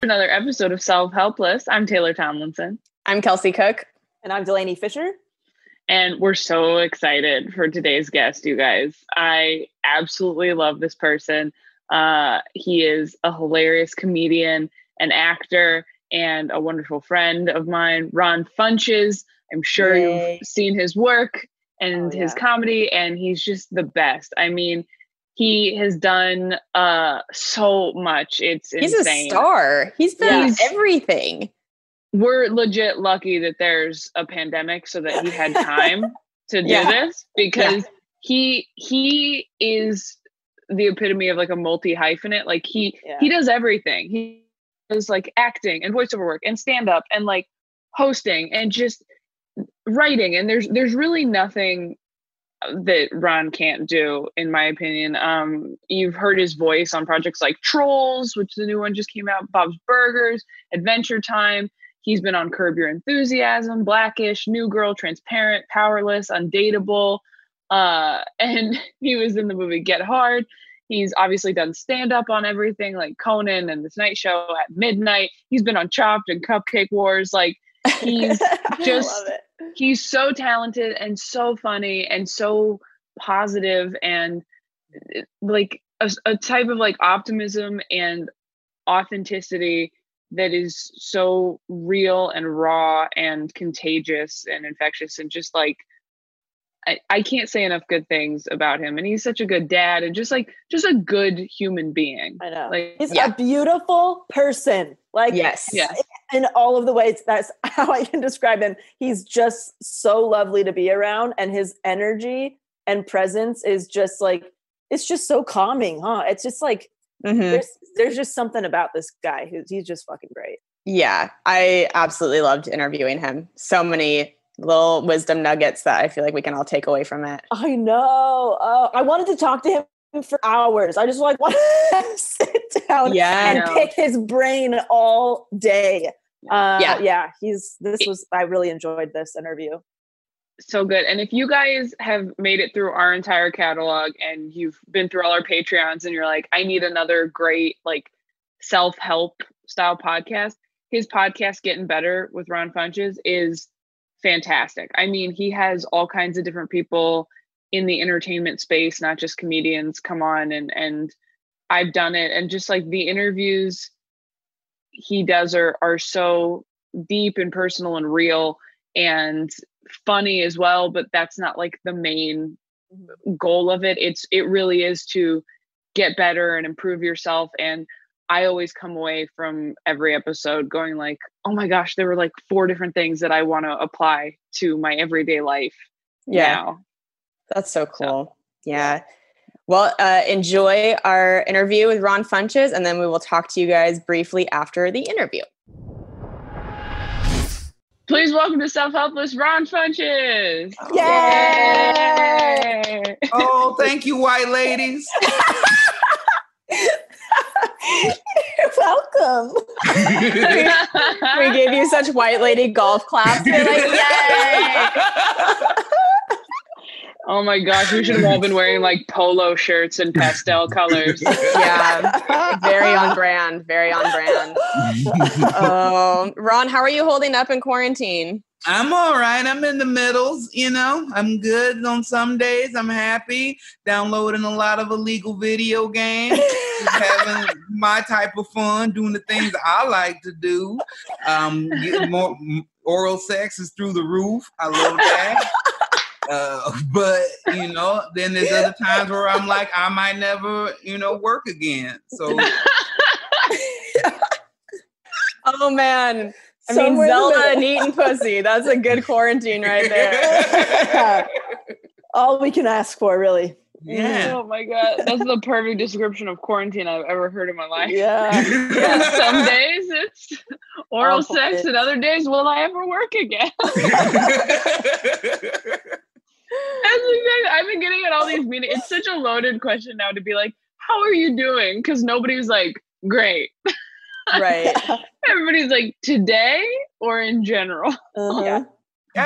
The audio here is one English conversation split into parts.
Another episode of Self Helpless. I'm Taylor Tomlinson, I'm Kelsey Cook. And I'm Delanie Fischer. and we're so excited for today's guest, you guys. I absolutely love this person. Uh, he is a hilarious comedian, an actor, and a wonderful friend of mine, Ron Funches. I'm sure Yay. you've seen his work and Oh, his yeah. comedy, and he's just the best. I mean, he has done uh so much. It's He's insane. a star. He's done Yes. everything. we're legit lucky that there's a pandemic so that he had time to do Yeah. this because he he is the epitome of like a multi hyphenate like he Yeah. he does everything he does like acting and voiceover work and stand up and like hosting and just writing and there's there's really nothing that Ron can't do in my opinion um you've heard his voice on projects like Trolls which the new one just came out Bob's Burgers Adventure Time He's been on Curb Your Enthusiasm, Blackish, New Girl, Transparent, Powerless, Undateable. Uh, and he was in the movie Get Hard. He's obviously done stand up on everything like Conan and This Night Show at Midnight. He's been on Chopped and Cupcake Wars. Like, he's just I love it. He's so talented and so funny and so positive and like a, a type of like optimism and authenticity that is so real and raw and contagious and infectious and just like I, I can't say enough good things about him and he's such a good dad and just like just a good human being I know. like He's yeah. a beautiful person. Like Yes. yes in all of the ways that's how I can describe him. He's just so lovely to be around and his energy and presence is just like it's just so calming, huh? It's just like Mhm. there's there's just something about this guy who's he's just fucking great. Yeah, I absolutely loved interviewing him. So many little wisdom nuggets that I feel like we can all take away from it. I know. Uh, I wanted to talk to him for hours. I just like want to sit down Yeah. and pick his brain all day. Uh, Yeah. yeah, he's. This was. I really enjoyed this interview. so good. And if you guys have made it through our entire catalog and you've been through all our Patreons and you're like, I need another great like self-help style podcast, his podcast Getting Better with Ron Funches is fantastic. I mean, he has all kinds of different people in the entertainment space, not just comedians, come on and and I've done it and just like the interviews he does are are so deep and personal and real and funny as well but that's not like the main mm-hmm. goal of it it's it really is to get better and improve yourself and i always come away from every episode going like oh my gosh there were like four different things that i want to apply to my everyday life Yeah. now. That's so cool. Yeah. Well, uh, enjoy our interview with Ron Funches, and then we will talk to you guys briefly after the interview. please welcome to self-helpless ron funches Yay! Yay! Oh, thank you, white ladies. You're welcome. We gave you such white lady golf claps. You're like, yay! Oh my gosh we should have all been wearing like polo shirts and pastel colors Yeah, very on brand. Very on brand. Oh, Ron, how are you holding up in quarantine? I'm all right. I'm in the middles, you know. I'm good on some days. I'm happy. Downloading a lot of illegal video games, having my type of fun, doing the things I like to do. Um, getting more oral sex is through the roof. I love that. Uh, but you know, then there's other times where I'm like, I might never, you know, work again. So Oh man. I mean, Somewhere in the Zelda middle. and eating pussy. That's a good quarantine right there. All we can ask for, really. yeah. Oh my god, that's the perfect description of quarantine I've ever heard in my life. Yeah. Yeah, some days it's oral Oh, sex, boy. and other days will I ever work again? That's exactly. I've been getting at all these meetings. It's such a loaded question now to be like, "How are you doing?" Because nobody's like, "Great." right. Everybody's like, "Today" or in general. Uh-huh. Yeah.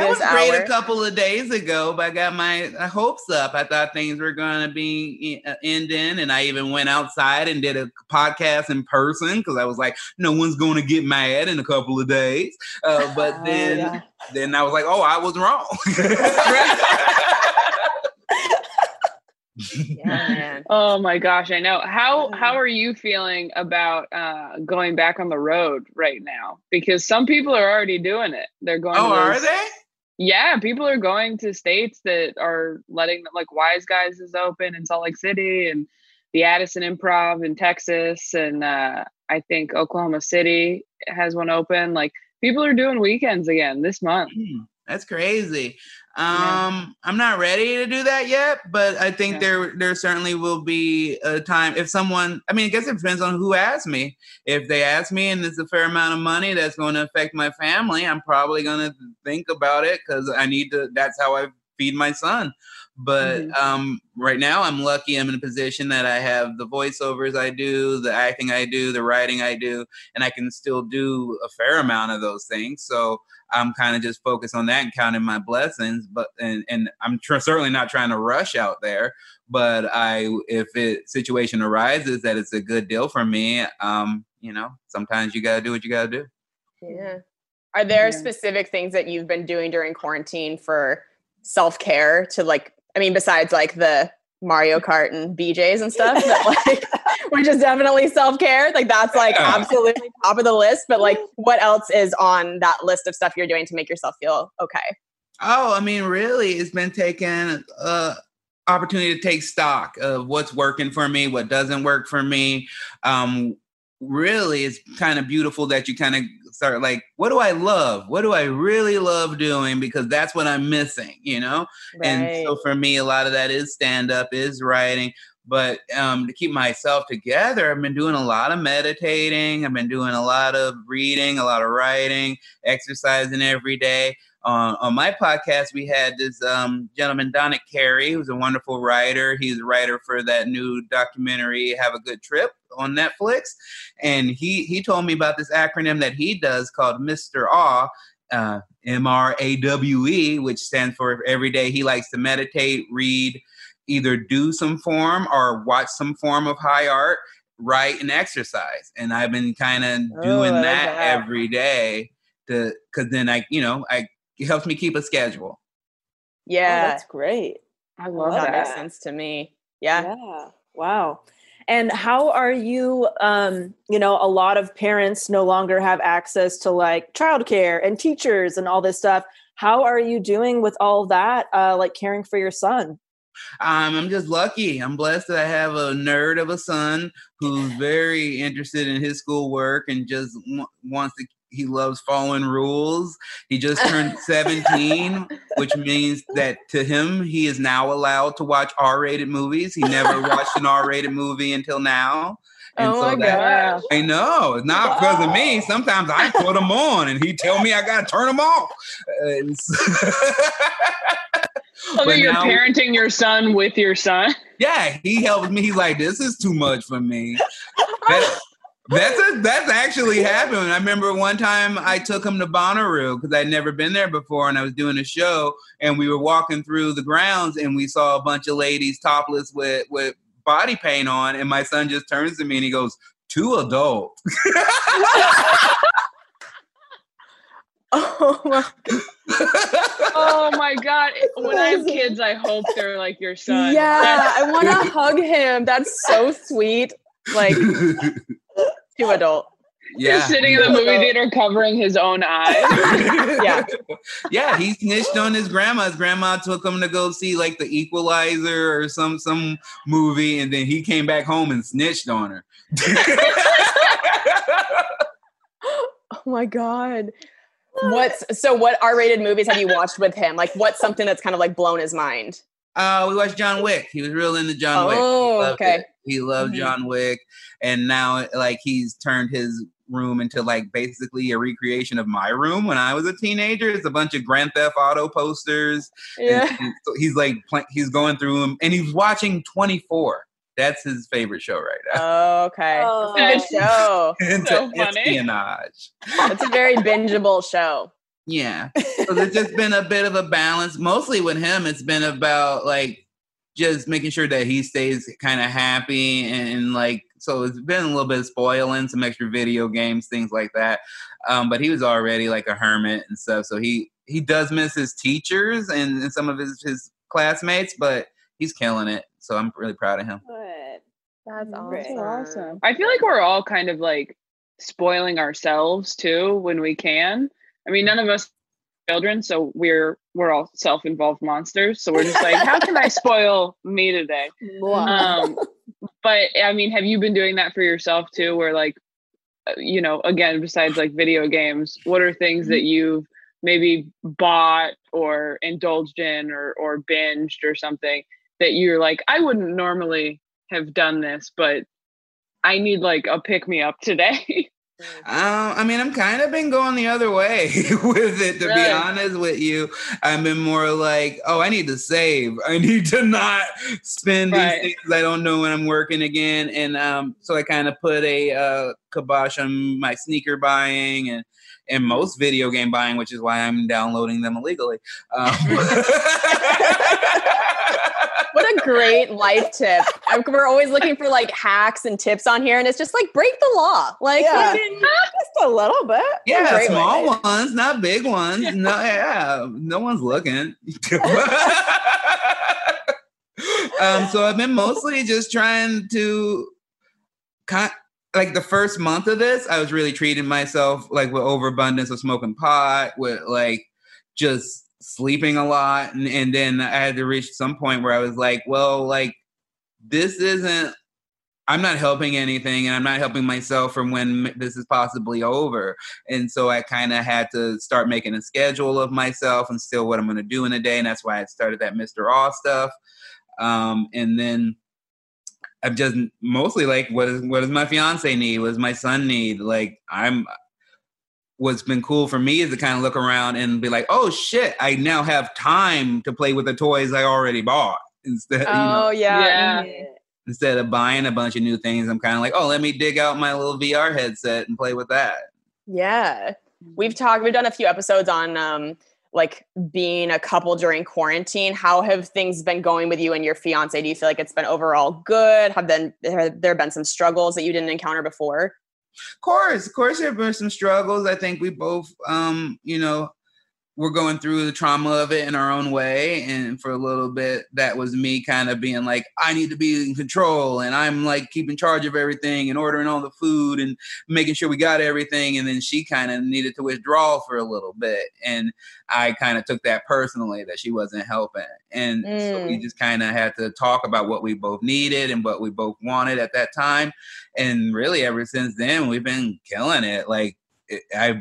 I was great hour. a couple of days ago, but I got my uh, hopes up. I thought things were going to be uh, ending, and I even went outside and did a podcast in person because I was like, no one's going to get mad in a couple of days. Uh, but Oh, then, yeah. then I was like, oh, I was wrong. Yeah. Oh my gosh, I know. How how are you feeling about uh, going back on the road right now? Because some people are already doing it. They're going. oh, to are they? Yeah, people are going to states that are letting like Wise Guys is open in Salt Lake City and the Addison Improv in Texas and uh, I think Oklahoma City has one open. Like people are doing weekends again this month. Hmm, That's crazy. Um, I'm not ready to do that yet, but I think there there certainly will be a time if someone. I mean, I guess it depends on who asks me. If they ask me and it's a fair amount of money that's going to affect my family, I'm probably going to think about it because I need to. That's how I feed my son. But Mhm. um, right now, I'm lucky. I'm in a position that I have the voiceovers I do, the acting I do, the writing I do, and I can still do a fair amount of those things. So I'm kind of just focused on that and counting my blessings. But and and I'm tr- certainly not trying to rush out there. But I, if it situation arises that it's a good deal for me, um, you know, sometimes you got to do what you got to do. Yeah. Are there Yeah. specific things that you've been doing during quarantine for self care to like, I mean, besides like the Mario Kart and BJ's and stuff, that, like, which is definitely self care. Like, that's like Yeah. absolutely top of the list. But like, what else is on that list of stuff you're doing to make yourself feel okay? Oh, I mean, really, it's been taking uh opportunity to take stock of what's working for me, what doesn't work for me. Um, really, it's kind of beautiful that you kind of start like, what do I love? What do I really love doing? Because that's what I'm missing, you know. And so for me, a lot of that is stand up, is writing. But um, to keep myself together, I've been doing a lot of meditating. I've been doing a lot of reading, a lot of writing, exercising every day. Uh, on my podcast, we had this um, gentleman, Donick Cary, who's a wonderful writer. He's a writer for that new documentary, Have a Good Trip, on Netflix. And he, he told me about this acronym that he does called Mr. Awe, uh, M R A W E, which stands for every day he likes to meditate, read, either do some form or watch some form of high art, write, and exercise. And I've been kind of Oh, doing love that, that. every day to, because then I, you know, I it helps me keep a schedule. Oh, Yeah, that's great. I love love that makes sense to me. Yeah. Yeah. Wow. And how are you um, you know, a lot of parents no longer have access to like childcare and teachers and all this stuff. How are you doing with all that uh like caring for your son? Um, I'm just lucky. I'm blessed that I have a nerd of a son who's very interested in his schoolwork and just w- wants to. He loves following rules. He just turned 17, which means that to him, he is now allowed to watch R-rated movies. He never watched an R-rated movie until now. Oh my that- gosh. I know it's not because of me. Sometimes I put them on, and he tell me I gotta turn them off. It's- So But you're now- parenting your son with your son. yeah, he helps me. He's like, this is too much for me. That- that's a, that's actually happened. I remember one time I took him to Bonnaroo because I'd never been there before, and I was doing a show, and we were walking through the grounds, and we saw a bunch of ladies topless with with body paint on, and my son just turns to me and he goes, "Too adult." Oh, my- Oh my god! Oh when I have kids, I hope they're like your son. yeah. I want to hug him. That's so sweet. Like too uh, adult. yeah, Just sitting in the movie theater covering his own eyes. Yeah. yeah, he snitched on his grandma. His grandma took him to go see like the Equalizer or some some movie, and then he came back home and snitched on her. Oh my god. What's so? What R-rated movies have you watched with him? Like, what's something that's kind of like blown his mind? Uh, we watched John Wick. He was real into John Wick. Oh, okay. it. He loved Mhm. John Wick, and now like he's turned his room into like basically a recreation of my room when I was a teenager. It's a bunch of Grand Theft Auto posters. and- Yeah. and so he's like pl- he's going through them, and he's watching 24. That's his favorite show right now. Oh, okay. Oh. Good show. into so funny. espionage. It's a very bingeable show. Yeah. So there's just been a bit of a balance. Mostly with him, it's been about like just making sure that he stays kind of happy and, and, like so it's been a little bit of spoiling, some extra video games, things like that. Um, but he was already like a hermit and stuff. So he he does miss his teachers and, and some of his his classmates, but he's killing it. So I'm really proud of him. Good. That's Great. awesome. awesome. I feel like we're all kind of like spoiling ourselves too when we can. I mean, none of us children, so we're we're all self-involved monsters. So we're just like, how can I spoil me today? Um, but I mean, have you been doing that for yourself too? Where like, uh, you know, again, besides like video games, what are things that you've maybe bought or indulged in or or binged or something that you're like, I wouldn't normally have done this, but I need like a pick me up today. Um, I mean, I'm kind of been going the other way with it, to be honest with you. I've been more like, oh, I need to save. I need to not spend Right. these things I don't know when I'm working again. And um, so I kind of put a uh, kibosh on my sneaker buying and and most video game buying, which is why I'm downloading them illegally. Um, a great life tip. I'm- we're always looking for like hacks and tips on here, and it's just like break the law. Like, Yeah. Just a little bit. Yeah, great small way. ones, not big ones. No, yeah, no one's looking. um, so I've been mostly just trying to, kind like the first month of this, I was really treating myself like with overabundance of smoking pot, with like just sleeping a lot, and, and then I had to reach some point where I was like, well, like this isn't I'm not helping anything and I'm not helping myself from when this is possibly over. And so I kind of had to start making a schedule of myself and still what I'm going to do in a day. And that's why I started that Mr. all stuff. Um, and then I'm just mostly like, what is, what does my fiance need? What does my son need? Like I'm, what's been cool for me is to kind of look around and be like, oh shit, I now have time to play with the toys I already bought instead. you know, Oh yeah. Yeah. instead of buying a bunch of new things, I'm kind of like, oh, let me dig out my little VR headset and play with that. Yeah. We've talked, we've done a few episodes on um like being a couple during quarantine. How have things been going with you and your fiance? Do you feel like it's been overall good? Have then have there been some struggles that you didn't encounter before? Of course, of course, there have been some struggles. I think we both, um, you know, we're going through the trauma of it in our own way. And for a little bit, that was me kind of being like, I need to be in control. And I'm like keeping charge of everything and ordering all the food and making sure we got everything. And then she kind of needed to withdraw for a little bit. And I kind of took that personally that she wasn't helping. And so we Mm. just kind of had to talk about what we both needed and what we both wanted at that time. And really, ever since then, we've been killing it. Like, I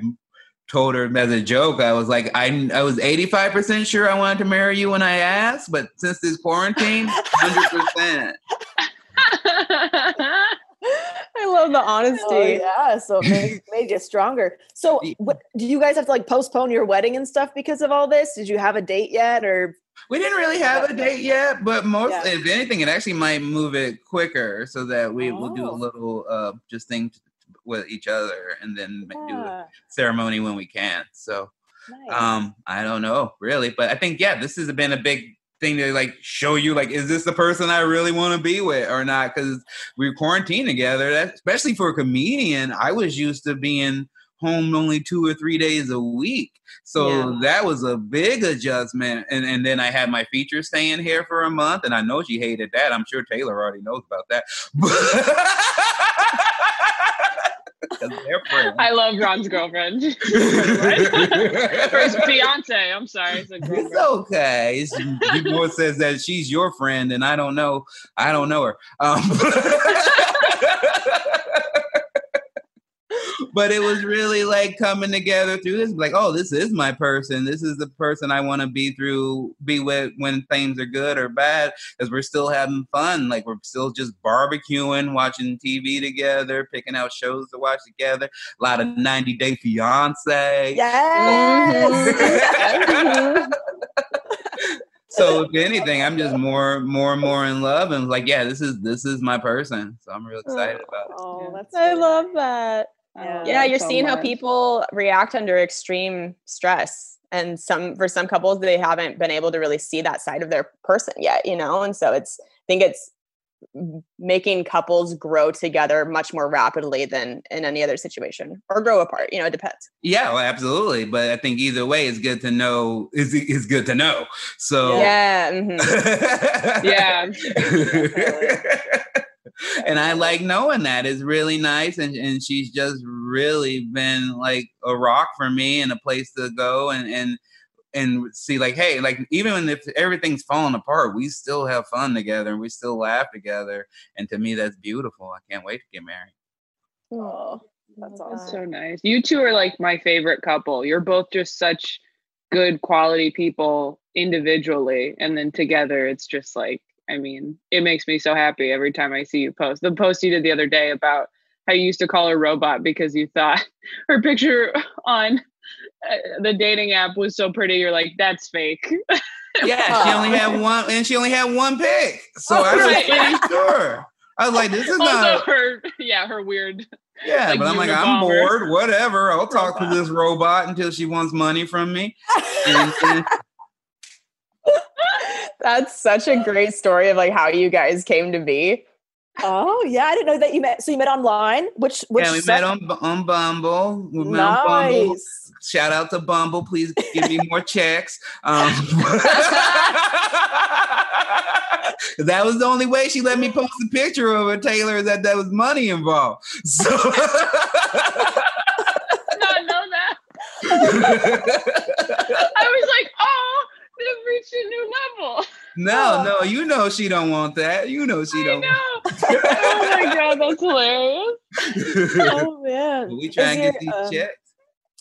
told her as a joke, I was like, I, I was 85% sure I wanted to marry you when I asked, but since this quarantine, 100%. I love the honesty. Oh, yeah, so it made, made you stronger. So, what, do you guys have to like postpone your wedding and stuff because of all this? Did you have a date yet, or We didn't really have a date yet, but most, Yeah. if anything, it actually might move it quicker so that we will do a Oh. little uh, just thing with each other and then ma- do a ceremony when we can. So, nice. um, I don't know really, but I think, yeah, this has been a big thing to like show you like is this the person i really want to be with or not because we're quarantined together that, especially for a comedian i was used to being home only two or three days a week so Yeah. that was a big adjustment and, and then i had my feature staying here for a month and i know she hated that i'm sure taylor already knows about that 'Cause they're friends. I love Ron's girlfriend. his fiance. I'm sorry. It's It's okay. It's, people says that she's your friend, and I don't know. I don't know her. Um, but it was really like coming together through this. Like, oh, this is my person. This is the person I want to be through, be with when things are good or bad. Because we're still having fun. Like we're still just barbecuing, watching TV together, picking out shows to watch together. A lot of 90 Day Fiance. yes. so if anything, I'm just more, more, and more in love, and like, yeah, this is this is my person. So I'm real excited about it. oh, Yeah. that's I love that. I Yeah. Yeah, you're so seeing how people react under extreme stress. And some for some couples they haven't been able to really see that side of their person yet, you know? And so it's I think it's making couples grow together much more rapidly than in any other situation or grow apart, you know, it depends. Yeah, well, absolutely. But I think either way, it's good to know. Is is good to know. So Yeah. mhm. Yeah. and I like knowing that is really nice, and and she's just really been like a rock for me and a place to go and and and see like hey like even if everything's falling apart we still have fun together and we still laugh together and to me that's beautiful i can't wait to get married Oh, that's That's so nice. You two are like my favorite couple. You're both just such good quality people individually. And then together, it's just like, I mean, it makes me so happy every time I see you post. The post you did the other day about how you used to call her robot because you thought her picture on uh, the dating app was so pretty. You're like, that's fake. yeah she only had one and she only had one pic. so i was Right. pretty sure i was like this is also, not her, yeah, her weird. Yeah, Like but I'm like, I'm bored. Whatever. I'll talk to this robot until she wants money from me. And- and- That's such a great story of like how you guys came to be. Oh, yeah, I didn't know that you met. So you met online. Which which yeah, we site- met on on Bumble. We met on Bumble. nice. Shout out to Bumble. Please give me more checks. Um, that was the only way she let me post a picture of her, Taylor, that there was money involved. So Not know that. I was like, oh, they've reached a new level. no, no, you know she don't want that. You know she I don't. know. oh my god, that's hilarious. Oh man. we try Is and your, get these um, checks.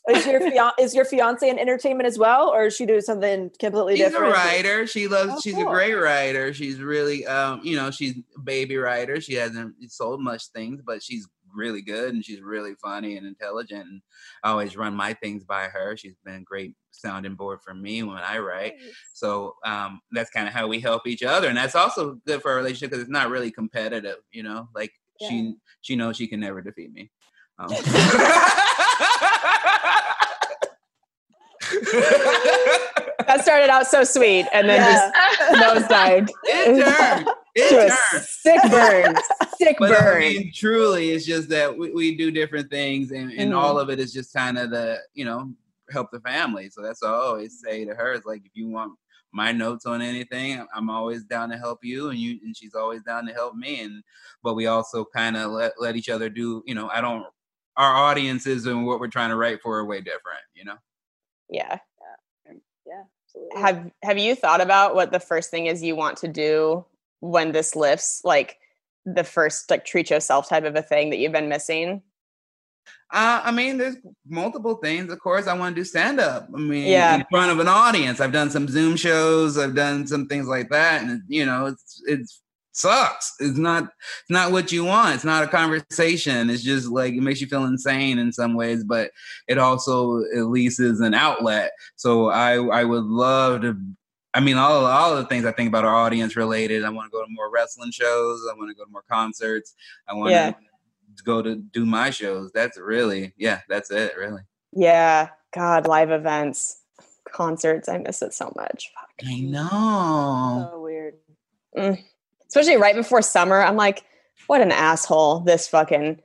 Is your fian- is your fiance in entertainment as well, or is she doing something completely different? She's a writer. She loves. Oh, she's cool. a great writer. She's really, um, you know, she's a baby writer. She hasn't sold much things, but she's really good and she's really funny and intelligent. And I always run my things by her. She's been a great sounding board for me when I write. So um, that's kind of how we help each other, and that's also good for our relationship because it's not really competitive. You know, like she she knows she can never defeat me. Um, That started out so sweet and then Yeah. just nosedived. it turned. It a turned. sick burn. Sick But I burn. mean, truly, it's just that we, we do different things, and, and Mhm. all of it is just kind of the you know help the family. So that's what I always say to her. It's like if you want my notes on anything, I'm always down to help you, and you and she's always down to help me. And but we also kind of let let each other do. You know, I don't. Our audiences and what we're trying to write for are way different. You know. yeah. Yeah, absolutely. Have have you thought about what the first thing is you want to do when this lifts? Like the first like treat yourself type of a thing that you've been missing? Uh, I mean, there's multiple things. Of course, I want to do stand up. I mean, Yeah. in front of an audience. I've done some Zoom shows. I've done some things like that, and you know, it's it's sucks. It's not it's not what you want. It's not a conversation. It's just like it makes you feel insane in some ways, but it also at least is an outlet. So I I would love to. I mean, all all of the things I think about are audience related. I want to go to more wrestling shows. I want to go to more concerts. I want Yeah. to go to do my shows. That's really, yeah, that's it, really. Yeah. God, live events, concerts. I miss it so much. Fuck. I know. so weird. Mm. Especially right before summer. I'm like, what an asshole this fucking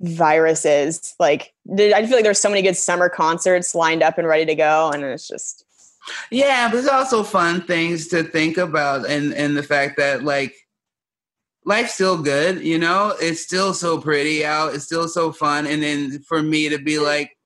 virus is. Like, I feel like there's so many good summer concerts lined up and ready to go. And it's just, Yeah, but there's also fun things to think about, and and the fact that like life's still good, you know, it's still so pretty out, it's still so fun, and then for me to be like.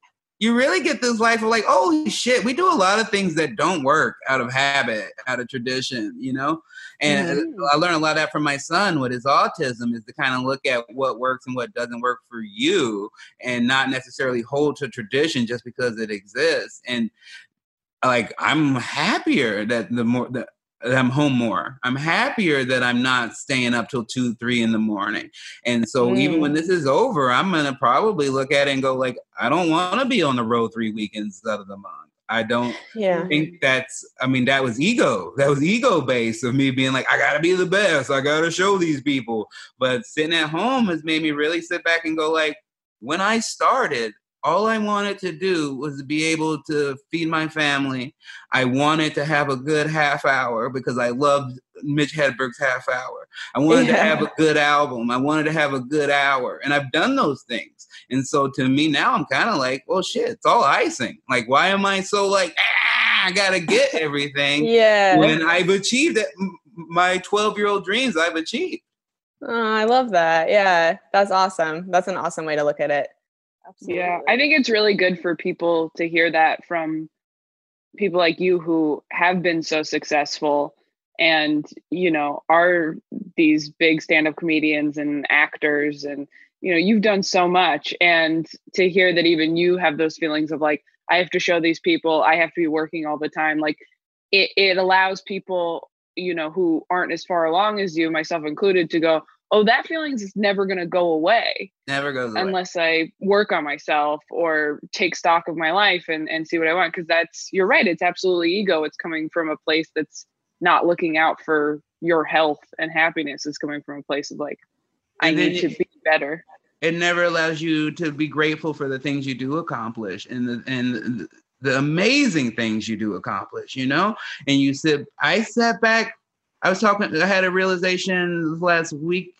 You really get this life of like, oh shit, we do a lot of things that don't work out of habit, out of tradition, you know? And mm-hmm. I learned a lot of that from my son with his autism is to kind of look at what works and what doesn't work for you and not necessarily hold to tradition just because it exists. And like I'm happier that the more that I'm home more. I'm happier that I'm not staying up till two, three in the morning. And so even when mm. this is over, I'm gonna probably look at it and go like, I don't want to be on the road three weekends out of the month. I don't yeah. think that's I mean that was ego. That was ego based of me being like I got to be the best. I got to show these people. But sitting at home has made me really sit back and go like when I started all I wanted to do was be able to feed my family. I wanted to have a good half hour because I loved Mitch Hedberg's half hour. I wanted to have a good album. I wanted to have a good hour. And I've done those things. And so to me now, I'm kind of like, well, shit, it's all icing. Like, why am I so like, ah, I got to get everything Yeah. when I've achieved it? My 12 year old dreams I've achieved. Oh, I love that. Yeah. That's awesome. That's an awesome way to look at it. Absolutely. Yeah, I think it's really good for people to hear that from people like you who have been so successful and you know are these big stand-up comedians and actors and you know you've done so much and to hear that even you have those feelings of like I have to show these people I have to be working all the time like it it allows people you know who aren't as far along as you myself included to go oh that feelings is never going to go away Never goes away. unless I work on myself or take stock of my life and, and see what I want. Because that's, you're right, it's absolutely ego. It's coming from a place that's not looking out for your health and happiness. It's coming from a place of like, I And need to be better. it never allows you to be grateful for the things you do accomplish and the and the, the amazing things you do accomplish you know and you sit i sat back i was talking i had a realization last week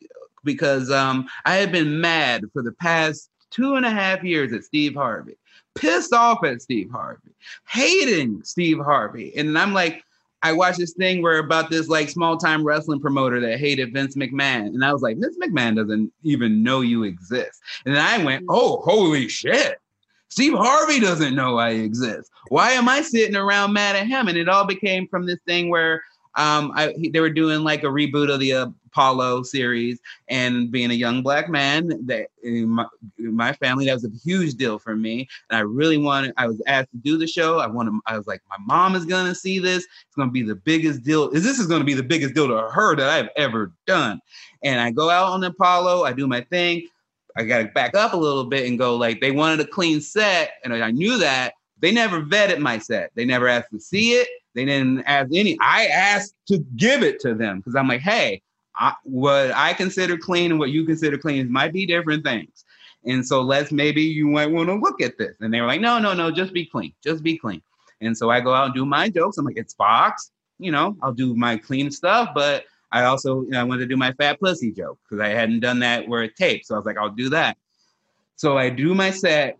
because um i had been mad for the past two and a half years at steve harvey pissed off at steve harvey hating steve harvey and i'm like I watched this thing where about this like small time wrestling promoter that hated Vince McMahon. And I was like, Vince McMahon doesn't even know you exist. And then I went, oh, holy shit. Steve Harvey doesn't know I exist. Why am I sitting around mad at him? And it all became from this thing where um, I, he- they were doing like a reboot of the Apollo series, and being a young black man, that in my, in my family, that was a huge deal for me. And I really wanted. I was asked to do the show. I wanted. I was like, my mom is gonna see this. It's gonna be the biggest deal. Is this is gonna be the biggest deal to her that I've ever done? And I go out on Apollo. I do my thing. I got to back up a little bit and go like they wanted a clean set, and I knew that. They never vetted my set. They never asked to see it. They didn't ask any. I asked to give it to them because I'm like, hey, I, what I consider clean and what you consider clean might be different things. And so let's maybe you might want to look at this. And they were like, no, no, no, just be clean, just be clean. And so I go out and do my jokes. I'm like, it's Fox, you know, I'll do my clean stuff, but I also you know, I wanted to do my fat pussy joke because I hadn't done that where it taped. So I was like, I'll do that. So I do my set.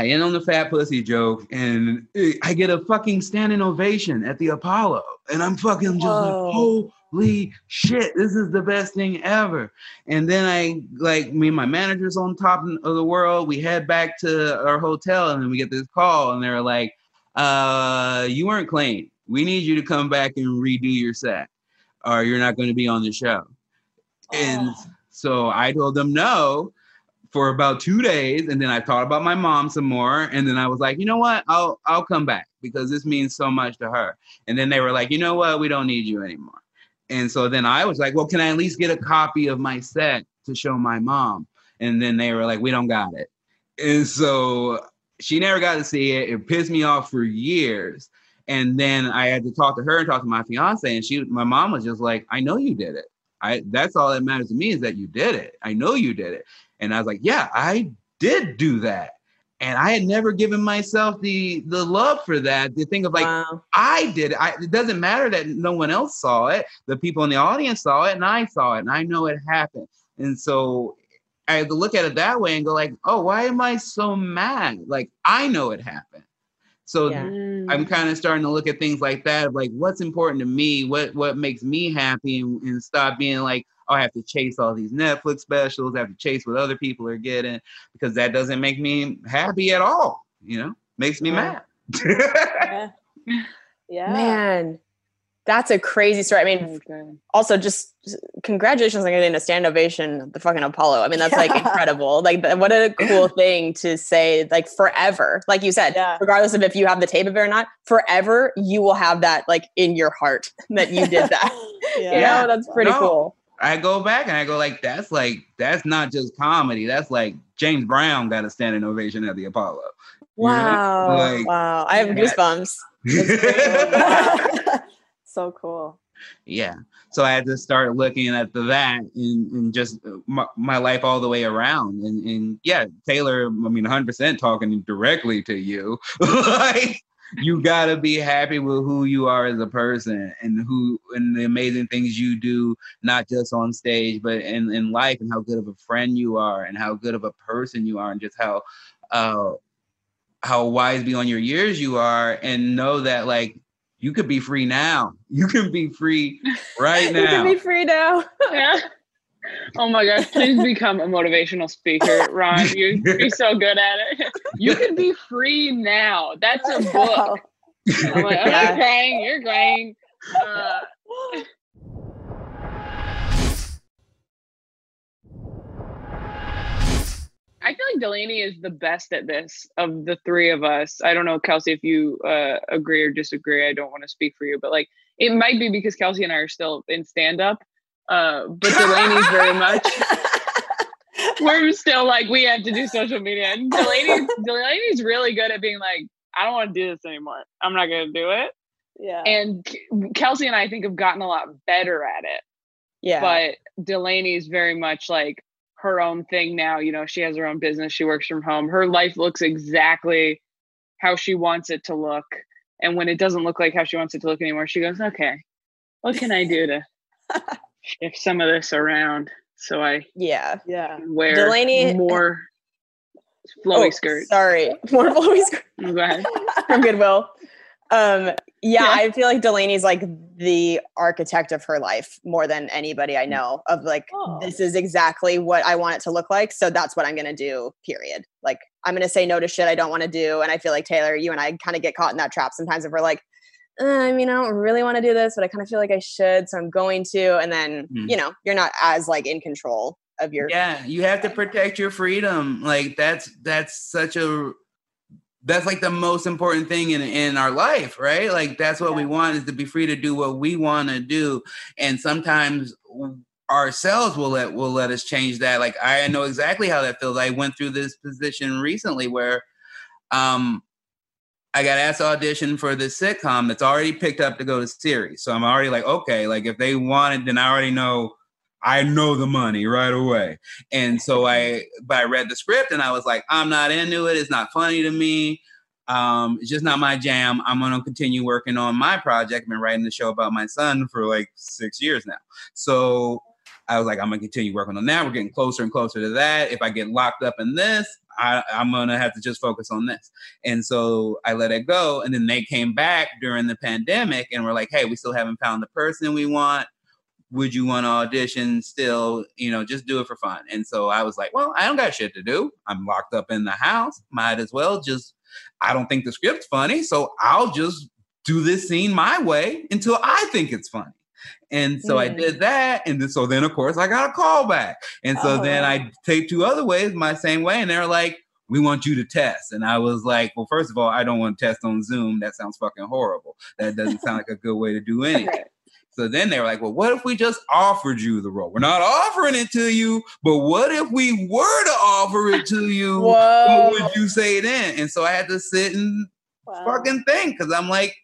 I end on the fat pussy joke, and I get a fucking standing ovation at the Apollo, and I'm fucking just like, holy shit, this is the best thing ever. And then I like me and my manager's on top of the world. We head back to our hotel, and then we get this call, and they're like, uh, "You weren't clean. We need you to come back and redo your set, or you're not going to be on the show." And so I told them no for about two days, and then I thought about my mom some more, and then I was like, you know what, I'll I'll come back because this means so much to her. And then they were like, you know what, we don't need you anymore. And so then I was like, well, can I at least get a copy of my set to show my mom? And then they were like, we don't got it. And so she never got to see it. It pissed me off for years. And then I had to talk to her and talk to my fiance, and she, my mom was just like, I know you did it. I that's all that matters to me is that you did it. I know you did it. And I was like, yeah, I did do that. And I had never given myself the the love for that. The thing of like, I did it. I, it doesn't matter that no one else saw it. The people in the audience saw it, and I saw it, and I know it happened. And so I had to look at it that way and go like, oh, why am I so mad? Like I know it happened. So mm. I'm kind of starting to look at things like that, like what's important to me, what what makes me happy, and, and stop being like, I have to chase all these Netflix specials, I have to chase what other people are getting, because that doesn't make me happy at all. You know, makes me mad. yeah. yeah. Man, that's a crazy story. I mean, oh, also just congratulations on getting a stand ovation the fucking Apollo. I mean, that's like incredible. Like, what a cool thing to say, like, forever. Like you said, regardless of if you have the tape of it or not, forever, you will have that, like, in your heart that you did that. You know, that's pretty No. cool. I go back and I go like, that's like that's not just comedy. That's like James Brown got a standing ovation at the Apollo. You know? Wow. Like, wow. I have goosebumps. so cool. yeah. So I had to start looking at the that and, and just uh, my, my life all the way around. And, and yeah, Taylor, I mean, 100% talking directly to you. like, you got to be happy with who you are as a person and who and the amazing things you do, not just on stage, but in, in life and how good of a friend you are and how good of a person you are and just how, uh, how wise beyond your years you are and know that like you could be free now. You can be free right now. You can be free now. yeah. Oh my gosh, please become a motivational speaker, Ron. You'd be so good at it. You can be free now. That's a book. I'm like, I'm not crying, you're crying. Uh, I feel like Delanie is the best at this of the three of us. I don't know, Kelsey, if you uh, agree or disagree. I don't want to speak for you, but like it might be because Kelsey and I are still in stand up. Uh, but Delanie's very much. We're still like we have to do social media, and Delanie Delanie's really good at being like, I don't want to do this anymore. I'm not going to do it. Yeah. And Kelsey and I, I think have gotten a lot better at it. Yeah. But Delanie's very much like her own thing now. You know, she has her own business. She works from home. Her life looks exactly how she wants it to look. And when it doesn't look like how she wants it to look anymore, she goes, "Okay, what can I do to shift some of this around so I yeah yeah wear Delanie- more flowy Oh, skirts?" Sorry. More flowy skirts. Oh, Go ahead. from Goodwill. Um, yeah, I feel like Delanie's like the architect of her life more than anybody I know. Of like, this is exactly what I want it to look like. So that's what I'm gonna do. Period. Like, I'm gonna say no to shit I don't want to do. And I feel like Taylor, you and I kind of get caught in that trap sometimes. If we're like, I mean, I don't really want to do this, but I kind of feel like I should, so I'm going to. And then Mm. you know, you're not as like in control of your. yeah you have to protect your freedom like that's that's such a that's like the most important thing in in our life right like that's what we want is to be free to do what we want to do and sometimes ourselves will let will let us change that. Like I know exactly how that feels. I went through this position recently where um I got asked to audition for this sitcom that's already picked up to go to series. So I'm already like, okay, like if they want it, then I already know I know the money right away. And so I but I read the script and I was like, I'm not into it. It's not funny to me. Um, it's just not my jam. I'm gonna continue working on my project. I've been writing the show about my son for like six years now. So I was like, I'm gonna continue working on that. We're getting closer and closer to that. If I get locked up in this, I, I'm gonna have to just focus on this. And so I let it go. And then they came back during the pandemic and were like, hey, we still haven't found the person we want. Would you want to audition still? You know, just do it for fun. And so I was like, well, I don't got shit to do. I'm locked up in the house. Might as well just, I don't think the script's funny. So I'll just do this scene my way until I think it's funny. And so I Hmm. did that. And then, so then, of course, I got a call back. And so Oh, then. I taped two other ways my same way. And they're like, we want you to test. And I was like, well, first of all, I don't want to test on Zoom. That sounds fucking horrible. That doesn't sound like a good way to do anything. So then they were like, well, what if we just offered you the role? We're not offering it to you, but what if we were to offer it to you? What would you say then? And so I had to sit and Wow. fucking think because I'm like,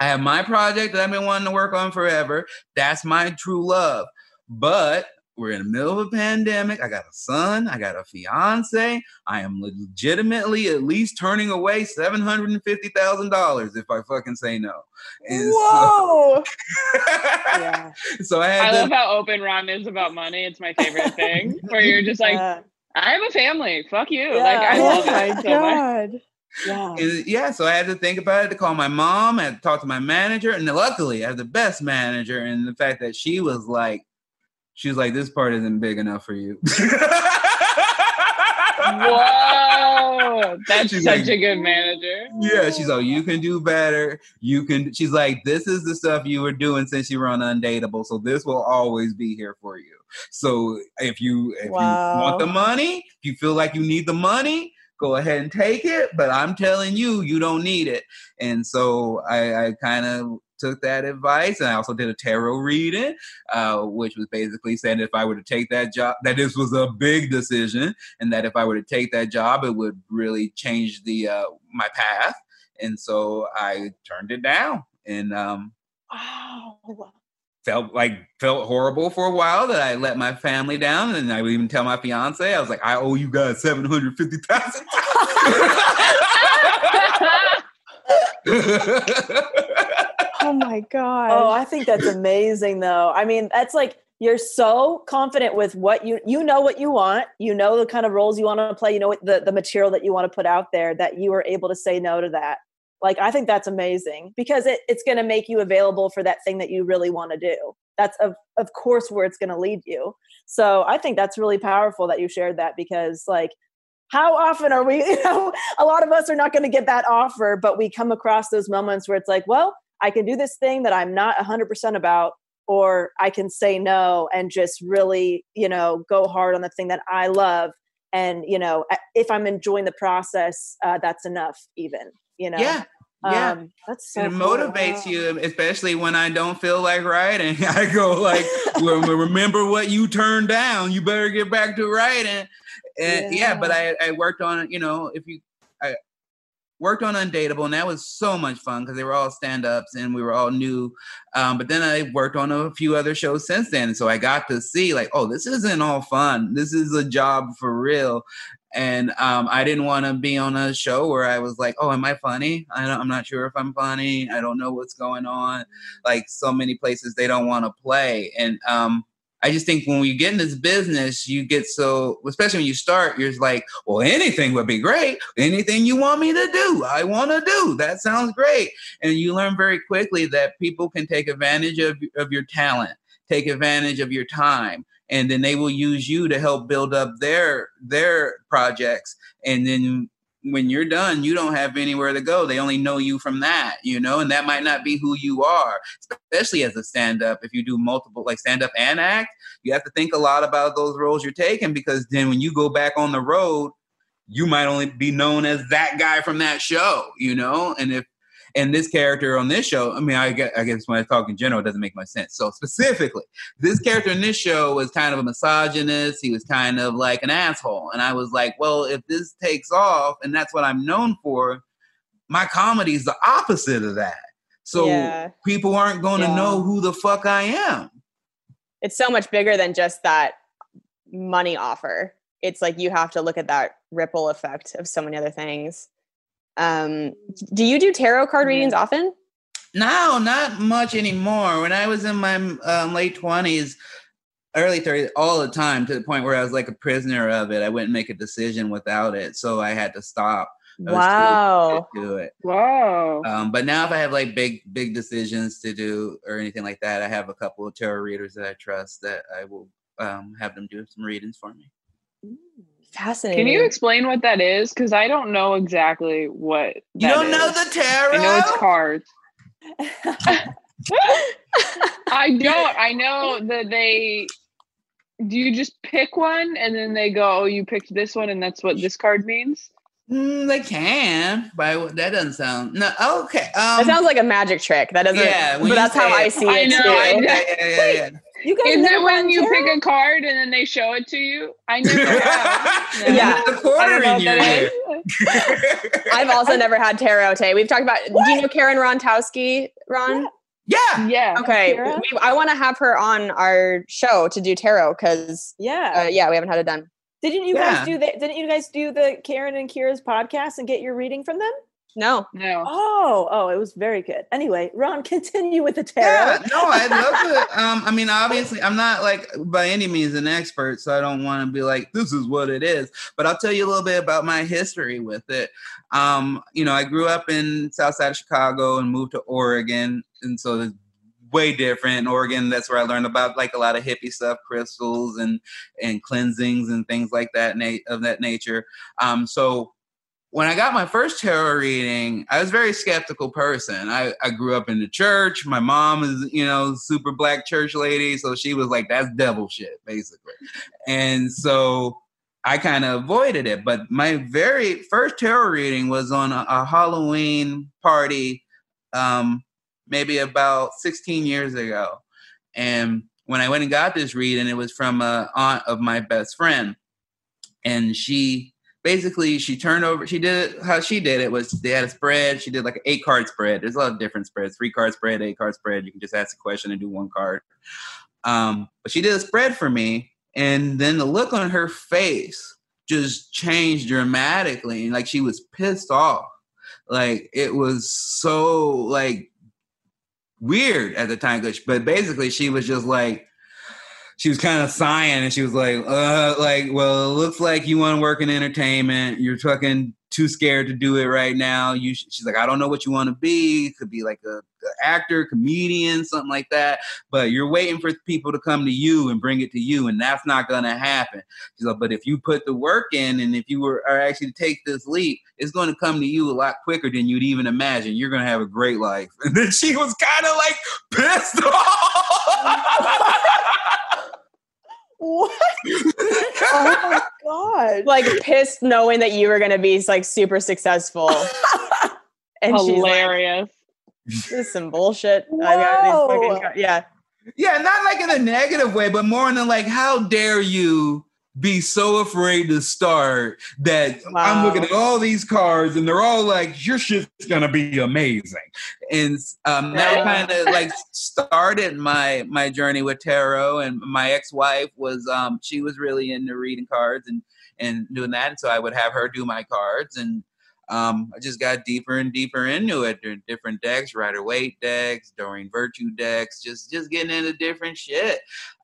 I have my project that I've been wanting to work on forever. That's my true love. But we're in the middle of a pandemic. I got a son. I got a fiance. I am legitimately at least turning away seven hundred and fifty thousand dollars if I fucking say no. And Whoa. So, yeah. so I I had love how open Ron is about money. It's my favorite thing. Where you're just like, yeah. I have a family. Fuck you. Yeah. Like I Oh love my it so much. God. Yeah. and yeah, so I had to think about it to call my mom, I had to talk to my manager, and luckily I have the best manager, and the fact that she was like, she was like, this part isn't big enough for you. Whoa, that's She's such like- a good manager. Yeah, she's like, you can do better. You can. She's like, this is the stuff you were doing since you were on Undateable, so this will always be here for you. So if you if you want the money, if you feel like you need the money, go ahead and take it. But I'm telling you, you don't need it. And so I, I kind of took that advice, and I also did a tarot reading, uh, which was basically saying if I were to take that job, that this was a big decision, and that if I were to take that job, it would really change the uh, my path. And so I turned it down, and um, Wow. Felt like felt horrible for a while that I let my family down, and I would even tell my fiance, I was like, I owe you guys seven hundred fifty thousand. Oh my god. Oh, I think that's amazing though. I mean, that's like you're so confident with what you you know what you want, you know the kind of roles you want to play, you know what the the material that you want to put out there that you are able to say no to that. Like I think that's amazing because it, it's going to make you available for that thing that you really want to do. That's of of course where it's going to lead you. So I think that's really powerful that you shared that because like how often are we you know a lot of us are not going to get that offer but we come across those moments where it's like well i can do this thing that i'm not 100% about or i can say no and just really you know go hard on the thing that i love and you know if i'm enjoying the process uh, that's enough even you know yeah, yeah. um, that's so it cool. motivates Wow. you, especially when I don't feel like writing. I go like, remember what you turned down. You better get back to writing. And yeah, but I, I worked on. You know, if you, I worked on Undateable, and that was so much fun because they were all stand-ups and we were all new. Um, but then I worked on a few other shows since then, so I got to see like, oh, this isn't all fun. This is a job for real. And um, I didn't want to be on a show where I was like, "Oh, am I funny? I I'm not sure if I'm funny. I don't know what's going on." Like so many places, they don't want to play. And um, I just think when you get in this business, you get so, especially when you start, you're like, "Well, anything would be great. Anything you want me to do, I want to do. That sounds great." And you learn very quickly that people can take advantage of of your talent, take advantage of your time and then they will use you to help build up their their projects. And then when you're done you don't have anywhere to go. They only know you from that you know and that might not be who you are especially as a stand up if you do multiple like stand up and act you have to think a lot about those roles you're taking because then when you go back on the road you might only be known as that guy from that show you know? And if And this character on this show, I mean, I guess, I guess when I talk in general, it doesn't make much sense. So specifically, this character in this show was kind of a misogynist. He was kind of like an asshole. And I was like, well, if this takes off and that's what I'm known for, my comedy is the opposite of that. So Yeah. people aren't going to Yeah. know who the fuck I am. it's so much bigger than just that money offer. It's like you have to look at that ripple effect of so many other things. Um, do you do tarot card readings often? No, not much anymore. When I was in my um, late twenties, early thirties, all the time to the point where I was like a prisoner of it. I wouldn't make a decision without it, so I had to stop. I Wow. addicted to it. Whoa. Um, but now, if I have like big, big decisions to do or anything like that, I have a couple of tarot readers that I trust that I will um, have them do some readings for me. Fascinating. Can you explain what that is? Because I don't know exactly what. You don't know the tarot? I know it's cards. I don't. I know that they. Do you just pick one and then they go, "Oh, you picked this one, and that's what this card means"? Mm, they can, but that doesn't sound no. Okay, um, That sounds like a magic trick. That doesn't. Yeah, but that's how say I it. see I it know, too. I know. yeah, yeah, yeah, yeah. You guys Is it when you pick a card and then they show it to you? I never have. No. Yeah. the I quarter don't know in what your that I've also never had tarot. Tay, we've talked about. Do you know Karen Rontowski? Ron. Yeah. Yeah. Okay, we, I want to have her on our show to do tarot because, Yeah. uh, yeah, we haven't had it done. didn't you yeah. guys do that? Didn't you guys do the Karen and Kira's podcast and get your reading from them? No, No. Oh, oh, it was very good. Anyway, Ron, continue with the tarot. Yeah, no, I'd love to. Um, I mean, obviously, I'm not like by any means an expert, so I don't want to be like, this is what it is. But I'll tell you a little bit about my history with it. Um, you know, I grew up in South Side of Chicago and moved to Oregon, and so it's way different. In Oregon, that's where I learned about like a lot of hippie stuff, crystals and and cleansings and things like that na- of that nature. Um, so when I got my first tarot reading, I was a very skeptical person. I, I grew up in the church. My mom is, you know, super black church lady. So she was like, that's devil shit, basically. And so I kind of avoided it. But my very first tarot reading was on a, a Halloween party, um, maybe about 16 years ago. And when I went and got this reading, it was from a aunt of my best friend. And she basically she turned over she did it how she did it was they had a spread she did like an eight card spread. There's a lot of different spreads three card spread eight card spread you can just ask a question and do one card. Um but she did a spread for me and then the look on her face just changed dramatically and like she was pissed off. Like it was so like weird at the time but basically she was just like she was kind of sighing and she was like, uh, like, well, it looks like you want to work in entertainment. You're fucking too scared to do it right now. You, sh-. she's like, I don't know what you want to be. Could be like a, a actor, comedian, something like that. But you're waiting for people to come to you and bring it to you, and that's not gonna happen. She's like, but if you put the work in, and if you were are actually to take this leap, it's going to come to you a lot quicker than you'd even imagine. You're gonna have a great life. And then she was kind of like pissed off. What? oh my god! like pissed knowing that you were going to be like super successful. and she's like, Hilarious. this is some bullshit. I got these fucking Whoa. yeah. Yeah, not like in a negative way, but more in the like, how dare you be so afraid to start that I'm looking at all these cards and they're all like, your shit's gonna be amazing. And um, that kind of like started my my journey with tarot. And my ex-wife was um she was really into reading cards and and doing that. And so I would have her do my cards and um, I just got deeper and deeper into it. Different decks, Rider-Waite decks, Doreen Virtue decks, just just getting into different shit.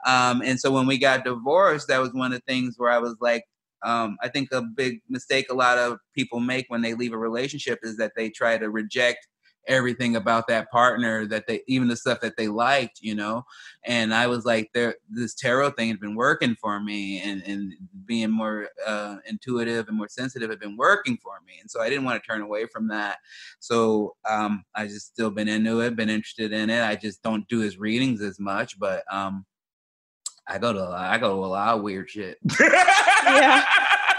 Um, and so when we got divorced, that was one of the things where I was like, um, I think a big mistake a lot of people make when they leave a relationship is that they try to reject everything about that partner that they even the stuff that they liked you know? And i was like there this tarot thing had been working for me and and being more uh, intuitive and more sensitive had been working for me. And so i didn't want to turn away from that. So um i just still been into it been interested in it. I just don't do his readings as much but um i go to i go to a lot of weird shit. Yeah.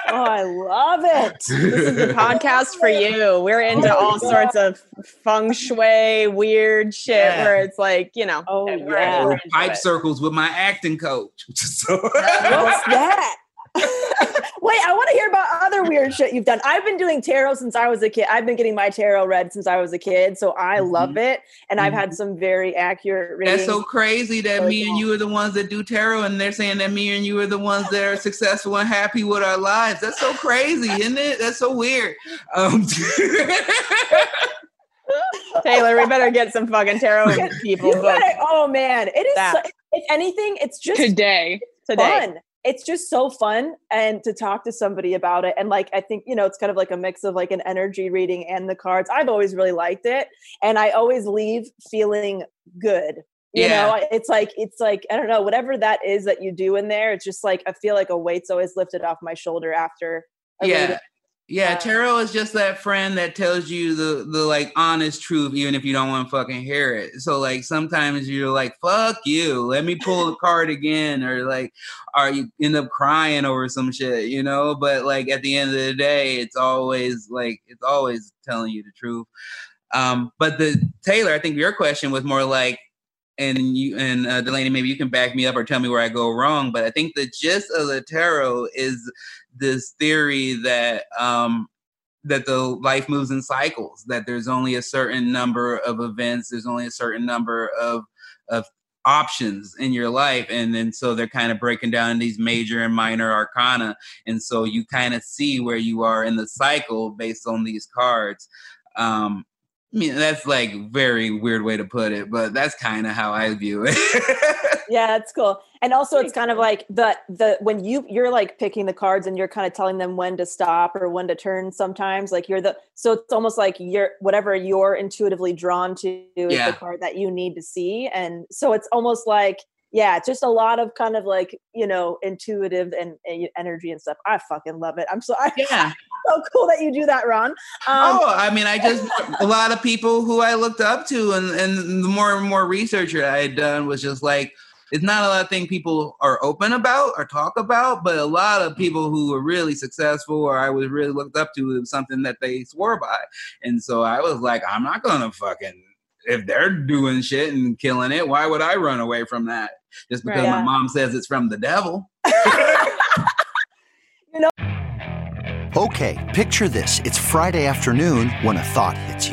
Oh, I love it. This is the podcast for you. We're oh into Oh, all yeah. sorts of feng shui, weird shit Yeah. where it's like, you know, Oh, yeah. we're Or into pipe it. circles with my acting coach. So What's that? Wait, I want to hear about other weird shit you've done. I've been doing tarot since I was a kid. I've been getting my tarot read since I was a kid, so I love it. And I've had some very accurate readings. That's so crazy that Really me and you are the ones that do tarot, and they're saying that me and you are the ones that are successful and happy with our lives. That's so crazy, isn't it? That's so weird. Um, Taylor, we better get some fucking tarot people better- oh man, it is. So, if anything, it's just Today. today. fun. It's just so fun and to talk to somebody about it. And like, I think, you know, it's kind of like a mix of like an energy reading and the cards. I've always really liked it. And I always leave feeling good. You Yeah. know, it's like, it's like, I don't know, whatever that is that you do in there, it's just like, I feel like a weight's always lifted off my shoulder after. yeah. Yeah, Uh, tarot is just that friend that tells you the the like honest truth, even if you don't want to fucking hear it. So like sometimes you're like, "Fuck you, let me pull the card again," or like, or you end up crying over some shit, you know. But like at the end of the day, it's always like it's always telling you the truth. Um, but the Taylor, I think your question was more like, and you and uh, Delanie, maybe you can back me up or tell me where I go wrong. But I think the gist of the tarot is this theory that um, that the life moves in cycles. That there's only a certain number of events. There's only a certain number of of options in your life and then so they're kind of breaking down these major and minor arcana and so you kind of see where you are in the cycle based on these cards um I mean, that's like very weird way to put it, but that's kind of how I view it. yeah that's cool and also it's kind of like the the when you you're like picking the cards and you're kind of telling them when to stop or when to turn sometimes like you're the so it's almost like you're whatever you're intuitively drawn to is Yeah. the card that you need to see. And so it's almost like yeah it's just a lot of kind of like you know intuitive and, and energy and stuff. I fucking love it. I'm so I, yeah. so cool that you do that ron. Um, oh, I mean, I just a lot of people who I looked up to, and and the more and more research I had done was just like it's not a lot of things people are open about or talk about, but a lot of people who were really successful or I was really looked up to was something that they swore by, and so I was like, I'm not gonna fucking if they're doing shit and killing it, why would I run away from that? Just because Right. my mom says it's from the devil. Okay, picture this. It's Friday afternoon when a thought hits you.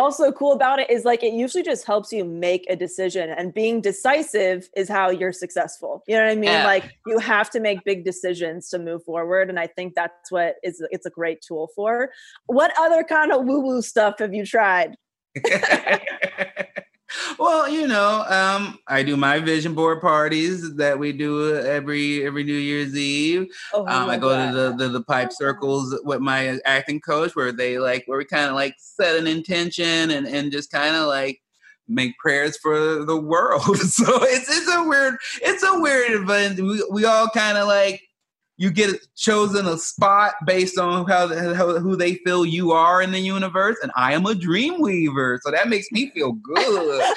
Also cool about it is like it usually just helps you make a decision, and being decisive is how you're successful. You know what I mean? Yeah. Like you have to make big decisions to move forward, and I think that's what is it's a great tool for. What other kind of woo woo stuff have you tried? well, you know, um, I do my vision board parties that we do every every New Year's Eve. Oh, Um, I go to the, the the pipe circles with my acting coach, where they like where we kind of like set an intention and and just kind of like make prayers for the world. so it's it's a weird it's a weird event. We we all kind of like you get chosen a spot based on how, how who they feel you are in the universe, and I am a dream weaver, so that makes me feel good.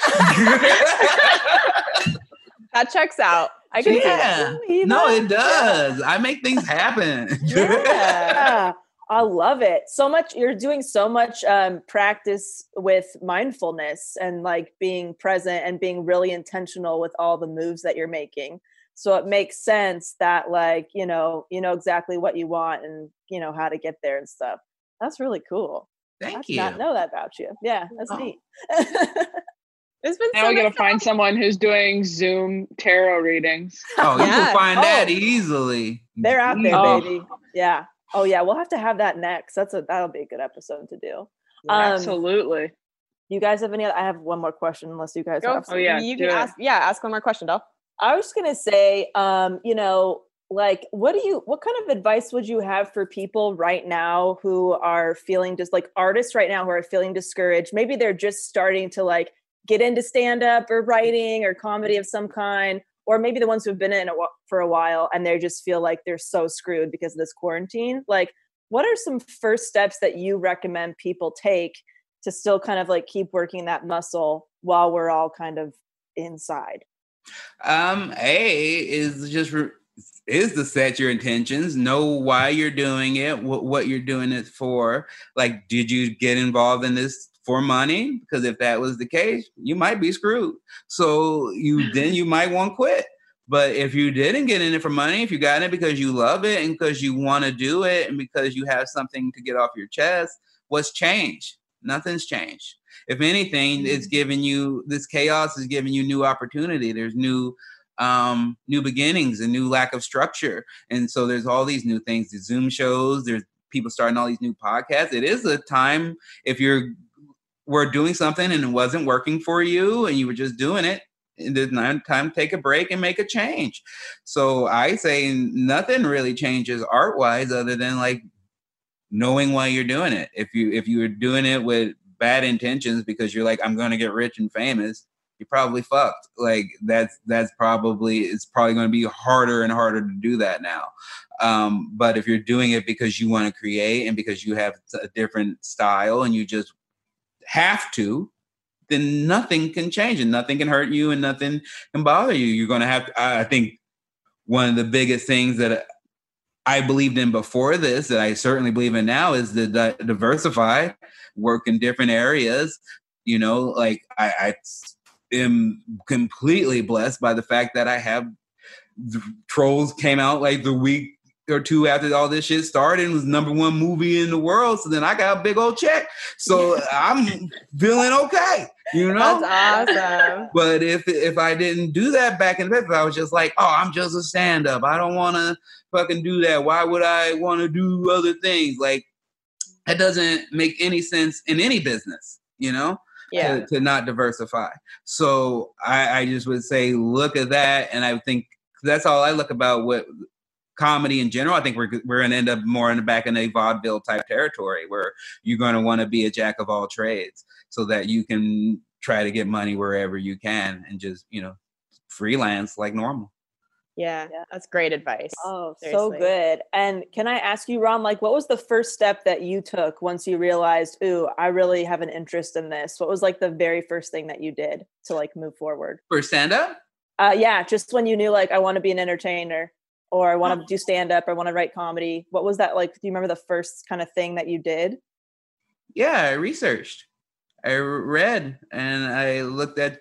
That checks out. I can see that. yeah, no, it does. I make things happen. yeah i love it so much you're doing so much um, practice with mindfulness and like being present and being really intentional with all the moves that you're making so it makes sense that like you know you know exactly what you want and you know how to get there and stuff that's really cool Thank I did you. not know that about you. Yeah, that's Oh. neat. It's been Now so we gotta find someone who's doing Zoom tarot readings. Oh, you Yeah. can find that Oh. easily. They're out there, Oh. baby. Yeah. Oh yeah, we'll have to have that next. That's a that'll be a good episode to do. Um, Absolutely. You guys have any? I have one more question, unless you guys Go, have. Oh, yeah, you do can it. ask. Yeah, ask one more question, Doll. I was gonna say, um, you know, like, what do you? What kind of advice would you have for people right now who are feeling just like artists right now who are feeling discouraged? Maybe they're just starting to like get into stand up or writing or comedy of some kind, or maybe the ones who've been in it for a while and they just feel like they're so screwed because of this quarantine. Like, what are some first steps that you recommend people take to still kind of like keep working that muscle while we're all kind of inside? Um, A is just re- is to set your intentions, know why you're doing it, what what you're doing it for. Like, did you get involved in this for money? Because if that was the case, you might be screwed. So you then you might want to quit. But if you didn't get in it for money, if you got in it because you love it and because you want to do it and because you have something to get off your chest, what's changed? Nothing's changed. If anything, it's giving you this chaos is giving you new opportunity. There's new um new beginnings and new lack of structure. And so there's all these new things, the Zoom shows, there's people starting all these new podcasts. It is a time if you're were doing something and it wasn't working for you and you were just doing it, there's not time to take a break and make a change. So I say nothing really changes art wise other than like knowing why you're doing it. If you if you're doing it with bad intentions because you're like I'm going to get rich and famous, you're probably fucked. Like that's that's probably it's probably going to be harder and harder to do that now. Um, but if you're doing it because you want to create and because you have a different style and you just have to, then nothing can change and nothing can hurt you and nothing can bother you. You're going to have. I I think one of the biggest things that I believed in before this, that I certainly believe in now, is to di- diversify, work in different areas. You know, like I, I am completely blessed by the fact that I have the Trolls came out like the week or two after all this shit started and was number one movie in the world. So then I got a big old check. So I'm feeling okay. You know, That's awesome. but if if I didn't do that back in the day, if I was just like, oh, I'm just a stand up. I don't want to fucking do that. Why would I want to do other things? Like that doesn't make any sense in any business, you know, Yeah. to, to not diversify. So I, I just would say, look at that. And I think that's all I look about what comedy in general. I think we're, we're going to end up more in the back in a vaudeville type territory where you're going to want to be a jack of all trades so that you can try to get money wherever you can and just, you know, freelance like normal. Yeah. That's great advice. Oh, so good. And can I ask you, Ron, like, what was the first step that you took once you realized, ooh, I really have an interest in this? What was like the very first thing that you did to like move forward? For stand up, Uh, yeah, just when you knew like I want to be an entertainer or I want to do stand up, I want to write comedy. What was that like? Do you remember the first kind of thing that you did? yeah, I researched, I read, and I looked at.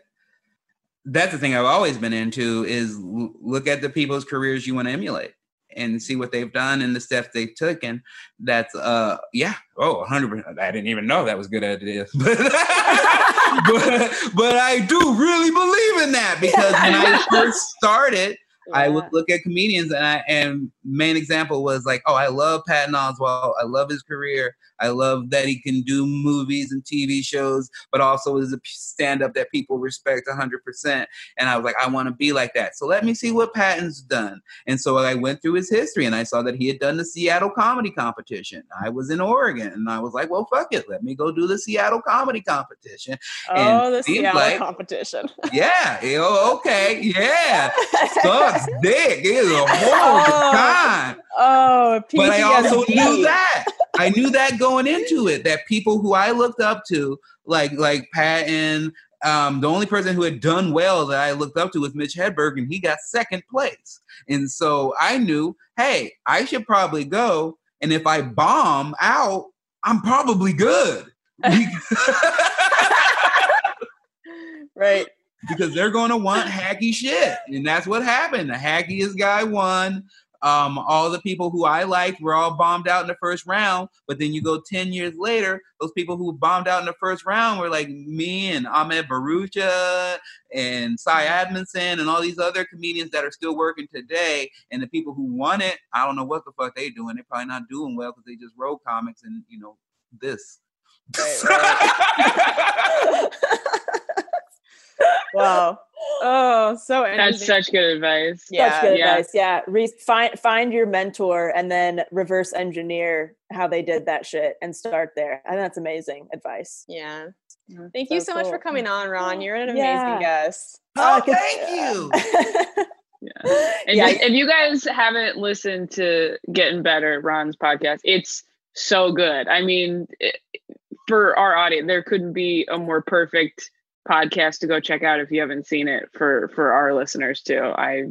That's the thing I've always been into is look at the people's careers you want to emulate and see what they've done and the steps they took, and that's uh yeah oh 100 percent. I didn't even know that was good idea, but but, but I do really believe in that because when I first started, I would look at comedians and I and main example was like, oh, I love Patton Oswalt. I love his career. I love that he can do movies and TV shows, but also is a stand-up that people respect 100%. And I was like, I want to be like that. So let me see what Patton's done. And so I went through his history and I saw that he had done the Seattle Comedy Competition. I was in Oregon and I was like, well, fuck it. Let me go do the Seattle Comedy Competition. And Oh, the Seattle like- competition. Yeah. Eh, oh, okay. Yeah. Sucks dick. It is a horrible Oh, time. Oh, But I also knew that. I knew that going into it, that people who I looked up to, like like Patton, um, the only person who had done well that I looked up to was Mitch Hedberg, and he got second place. And so I knew, hey, I should probably go. And if I bomb out, I'm probably good. Right. Because they're going to want hacky shit, and that's what happened. The hackiest guy won. um, all the people who I liked were all bombed out in the first round. But then you go 10 years later, those people who bombed out in the first round were like me and Ahmed Bharucha and Cy Amundson and all these other comedians that are still working today. And the people who won it, I don't know what the fuck they doing. They're probably not doing well because they just wrote comics and, you know, this. wow. Oh, so That's such good advice. Yeah, Such good yeah. advice. Yeah. Re- find find your mentor and then reverse engineer how they did that shit and start there. I think that's amazing advice. Yeah. Yeah. Thank So you so much for coming on, Ron. You're an Yeah. amazing guest. Oh, oh thank you. And Yeah. if you guys haven't listened to Getting Better, Ron's podcast, it's so good. I mean, it, for our audience, there couldn't be a more perfect podcast to go check out if you haven't seen it for for our listeners too. I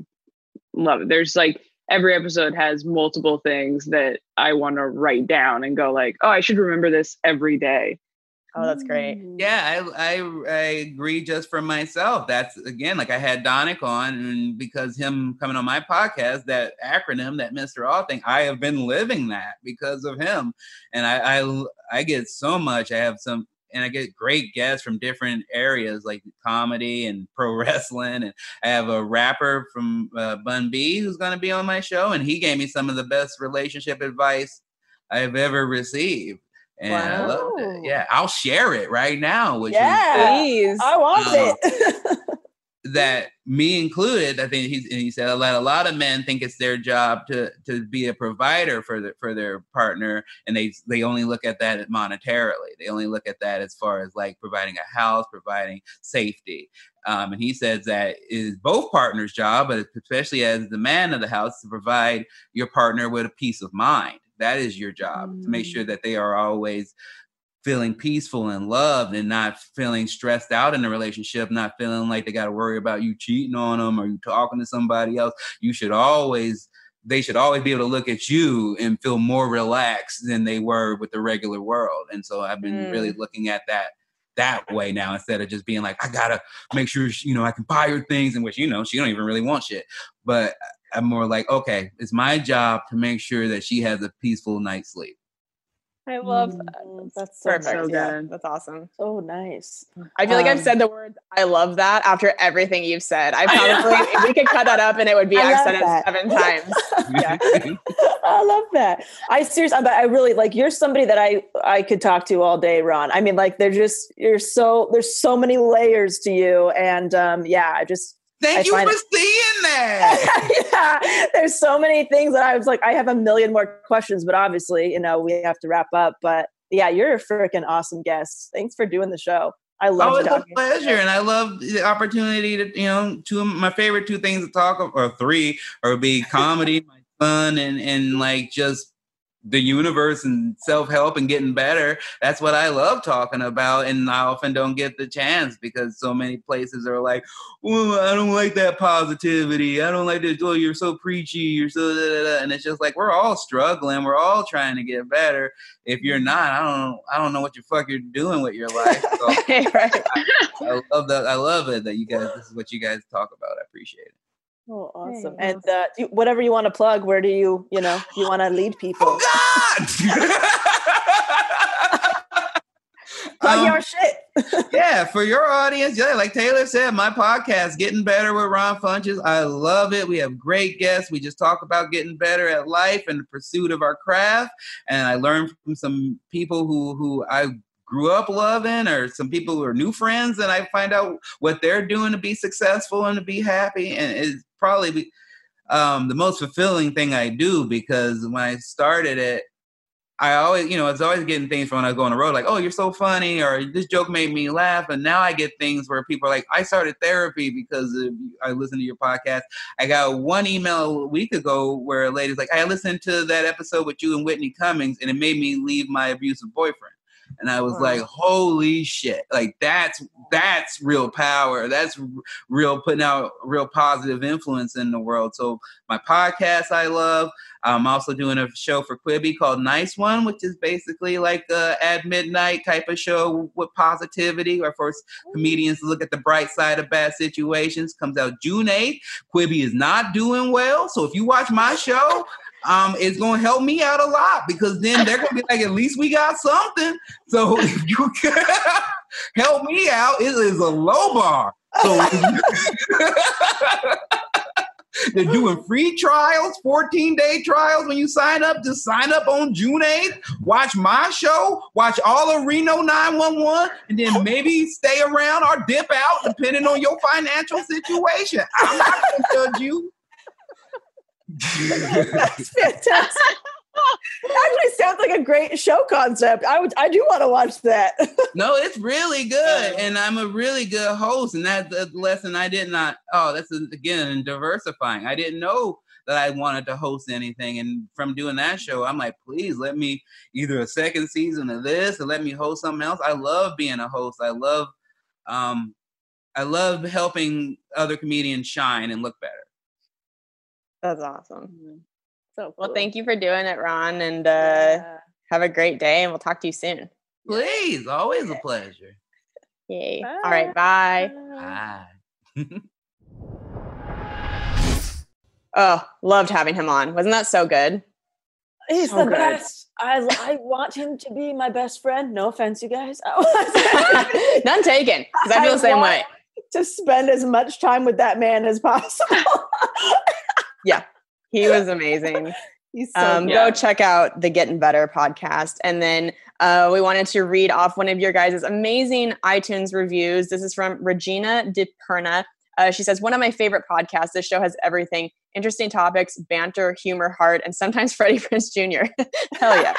love it. There's like every episode has multiple things that I want to write down and go like, oh, I should remember this every day. Oh, that's great. Mm. Yeah, I, I I agree just for myself. That's again like I had Donick on, and because him coming on my podcast, that acronym, that Mr. All thing, I have been living that because of him, and I I, I get so much. I have some. And I get great guests from different areas like comedy and pro wrestling. And I have a rapper from uh, Bun B who's going to be on my show. And he gave me some of the best relationship advice I've ever received. And I love it. Wow. Yeah, I'll share it right now, which Yeah. Please. I want Uh, it. that me included. I think he's, and he said a lot, a lot of men think it's their job to to be a provider for the, for their partner, and they they only look at that monetarily. They only look at that as far as like providing a house, providing safety. Um, and he says that is both partners' job, but especially as the man of the house, to provide your partner with a peace of mind. That is your job to make sure that they are always feeling peaceful and loved and not feeling stressed out in the relationship, not feeling like they got to worry about you cheating on them or you talking to somebody else. You should always, they should always be able to look at you and feel more relaxed than they were with the regular world. And so I've been really mm. looking at that that way now instead of just being like, I gotta make sure she- you know I can buy her things in which you know she don't even really want shit. But I'm more like, okay, it's my job to make sure that she has a peaceful night's sleep. I love that. Mm, That's that's so perfect. so yeah, good. that's awesome. so nice. I feel like I've Um, said the words "I love that" after everything you've said. I probably if we could cut that up and it would be I I've love said it seven times. I love that. I seriously, but I really like you're somebody that I I could talk to all day, Ron. I mean, like they're just you're so there's so many layers to you, and um, yeah, I just Thank I you find for seeing that. there's so many things that I was like, I have a million more questions, but obviously, you know, we have to wrap up. But yeah, you're a freaking awesome guest. Thanks for doing the show. I love it. Oh, it's a pleasure, and I love the opportunity to you know two of my favorite two things to talk of, or three, or be comedy, my son, and and like just the universe and self help and getting better. That's what I love talking about, and I often don't get the chance because so many places are like, "Well, I don't like that positivity. I don't like this. Oh, you're so preachy. You're so," da, da, da." and it's just like we're all struggling. We're all trying to get better. If you're not, I don't, I don't know what the fuck you're doing with your life. So right. I love that. I love it that you guys. This is what you guys talk about. I appreciate it. Oh, awesome. Hey, And uh, do- whatever you want to plug, where do you, you know, you want to lead people? Oh God! Plug Um, your shit. yeah, for your audience, yeah, like Taylor said, my podcast, Getting Better with Ron Funches. I love it. We have great guests. We just talk about getting better at life and the pursuit of our craft. And I learned from some people who who I grew up loving or some people who are new friends and I find out what they're doing to be successful and to be happy. And it's probably um, the most fulfilling thing I do because when I started it, I always, you know, it's always getting things from when I go on the road, like, oh, you're so funny, or this joke made me laugh. And now I get things where people are like, I started therapy because of, I listened to your podcast. I got one email a week ago where a lady's like, I listened to that episode with you and Whitney Cummings, and it made me leave my abusive boyfriend. And I was Wow. like, "Holy shit! Like that's that's real power. That's real putting out real positive influence in the world." So my podcast I love. I'm also doing a show for Quibi called Nice One, which is basically like a at midnight type of show with positivity, where force comedians to look at the bright side of bad situations. Comes out June 8th. Quibi is not doing well, so if you watch my show, um, it's going to help me out a lot because then they're going to be like, at least we got something. So if you can help me out, it is a low bar. So they're doing free trials, 14 day trials when you sign up. Just sign up on June 8th. Watch my show, watch all of Reno 911, and then maybe stay around or dip out depending on your financial situation. I'm not going to judge you. That's fantastic. Actually, sounds like a great show concept. I would, I do want to watch that. No, it's really good, and I'm a really good host, and that's a lesson I did not. Oh, that's again diversifying. I didn't know that I wanted to host anything, and from doing that show, I'm like, please let me either a second season of this, or let me host something else. I love being a host. I love, um, I love helping other comedians shine and look better. That's awesome. So Well, thank you for doing it, Ron, and uh, Yeah. have a great day. And we'll talk to you soon. Please, always a pleasure. Yay! All right, bye. Bye. Oh, loved having him on. Wasn't that so good? He's So the good. best. I, I want him to be my best friend. No offense, you guys. None taken. Because I feel the same want way. To spend as much time with that man as possible. Yeah, he was amazing. He's so um, go check out the Getting Better podcast. And then uh, we wanted to read off one of your guys' amazing iTunes reviews. This is from Regina DiPerna. Uh, she says, One of my favorite podcasts. This show has everything interesting topics, banter, humor, heart, and sometimes Freddie Prinze Jr. Hell yeah.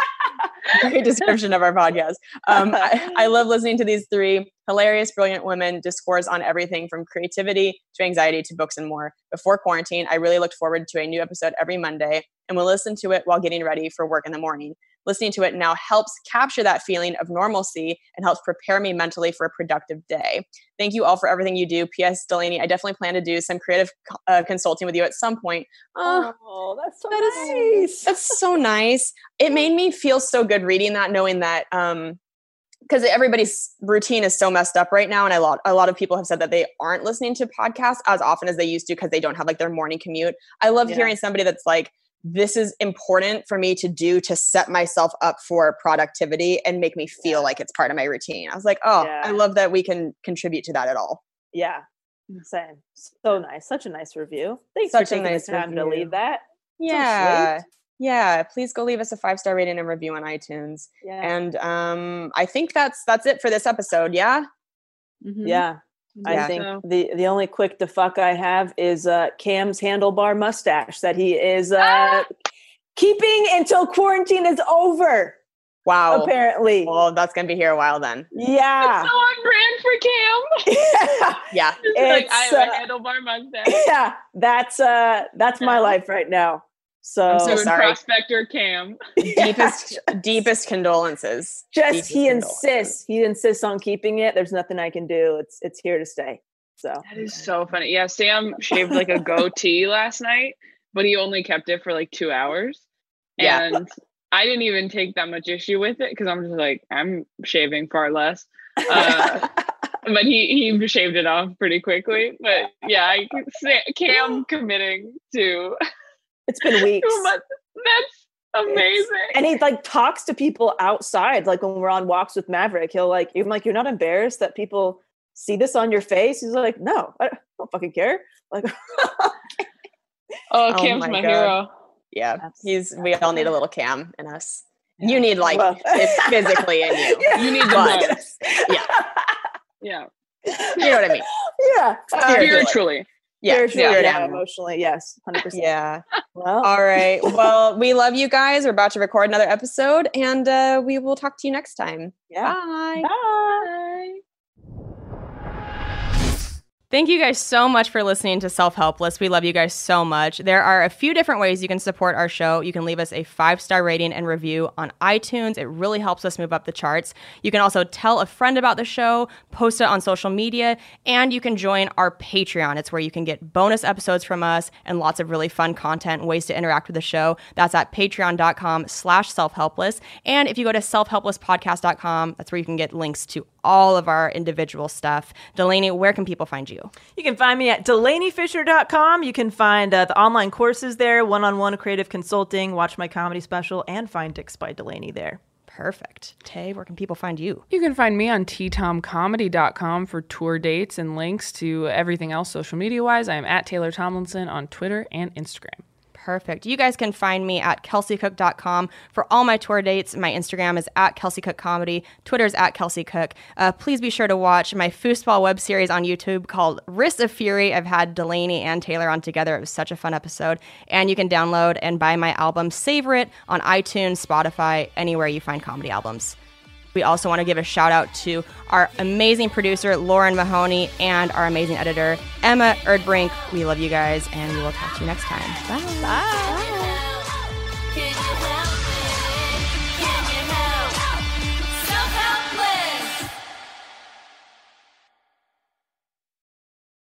Great description of our podcast. Um, I, I love listening to these three hilarious, brilliant women discourse on everything from creativity to anxiety to books and more. Before quarantine, I really looked forward to a new episode every Monday and will listen to it while getting ready for work in the morning. Listening to it now helps capture that feeling of normalcy and helps prepare me mentally for a productive day. Thank you all for everything you do. P.S. Delanie, I definitely plan to do some creative uh, consulting with you at some point. Oh, Oh, that's so that nice. is that's so nice. It made me feel so good reading that, knowing that um because everybody's routine is so messed up right now, and a lot a lot of people have said that they aren't listening to podcasts as often as they used to because they don't have like their morning commute. I love Yeah. hearing somebody that's like, this is important for me to do to set myself up for productivity and make me feel like it's part of my routine. I was like, oh, Yeah. I love that we can contribute to that at all. Yeah. Same. So nice. Such a nice review. Thanks Such a for taking nice the time to leave that. Yeah. sweet. yeah. Please go leave us a five star rating and review on iTunes. Yeah. And um, I think that's that's it for this episode. Yeah. Mhm. yeah. I think So- the the only quick to fuck I have is uh Cam's handlebar mustache that he is uh Ah! keeping until quarantine is over. Wow. Apparently. Well, that's gonna be here a while then. Yeah. So on brand for Cam. Yeah. It's like I It's, have a uh, handlebar mustache. yeah. That's uh that's my life right now. So, I'm so sorry. prospector Cam. Deepest deepest condolences. just Deepest he condolences. insists. He insists on keeping it. There's nothing I can do. It's it's here to stay. So That is so funny. Yeah, Sam shaved like a goatee last night, but he only kept it for like two hours. Yeah. And I didn't even take that much issue with it because I'm just like, I'm shaving far less. Uh, but he he shaved it off pretty quickly. But yeah, I can say Cam committing to it's been weeks. That's amazing. and he like talks to people outside like when we're on walks with maverick he'll like i'm like you're not embarrassed that people see this on your face he's like no i don't fucking care like oh, Oh Cam's my my, hero. Yeah. That's- He's we all need a little cam in us. You need like Well- it physically in you. You need the But- most. Yeah. Yeah. You know what I mean? yeah Spiritually. Spiritually. Yeah. Spiritually, spirit yeah, animal. emotionally yes 100% Yeah. well All right. Well, we love you guys. We're about to record another episode and uh, we will talk to you next time. yeah Bye. Bye. Thank you guys so much for listening to Self Helpless. We love you guys so much. There are a few different ways you can support our show. You can leave us a five star rating and review on iTunes. It really helps us move up the charts. You can also tell a friend about the show, post it on social media, and you can join our Patreon. It's where you can get bonus episodes from us and lots of really fun content and ways to interact with the show. That's at patreon.com slash self-helpless. And if you go to selfhelplesspodcast.com, that's where you can get links to all of our individual stuff. Delanie, where can people find you? You can find me at delaniefischer.com. You can find uh, the online courses there, one on one creative consulting, watch my comedy special, and find Dicks by Delanie there. Perfect. Tay, where can people find you? You can find me on ttomcomedy.com for tour dates and links to everything else social media wise. I am at Taylor Tomlinson on Twitter and Instagram. Perfect. You guys can find me at kelseycook.com for all my tour dates. My Instagram is at kelseycookcomedy. Cook Comedy. Twitter's at kelseycook. Uh, please be sure to watch my foosball web series on YouTube called Wrist of Fury. I've had Delanie and Taylor on together. It was such a fun episode. And you can download and buy my album Savor It on iTunes, Spotify, anywhere you find comedy albums. We also want to give a shout out to our amazing producer, Lauren Mahoney, and our amazing editor, Emma Erdbrink. We love you guys, and we will talk to you next time. Bye. Bye.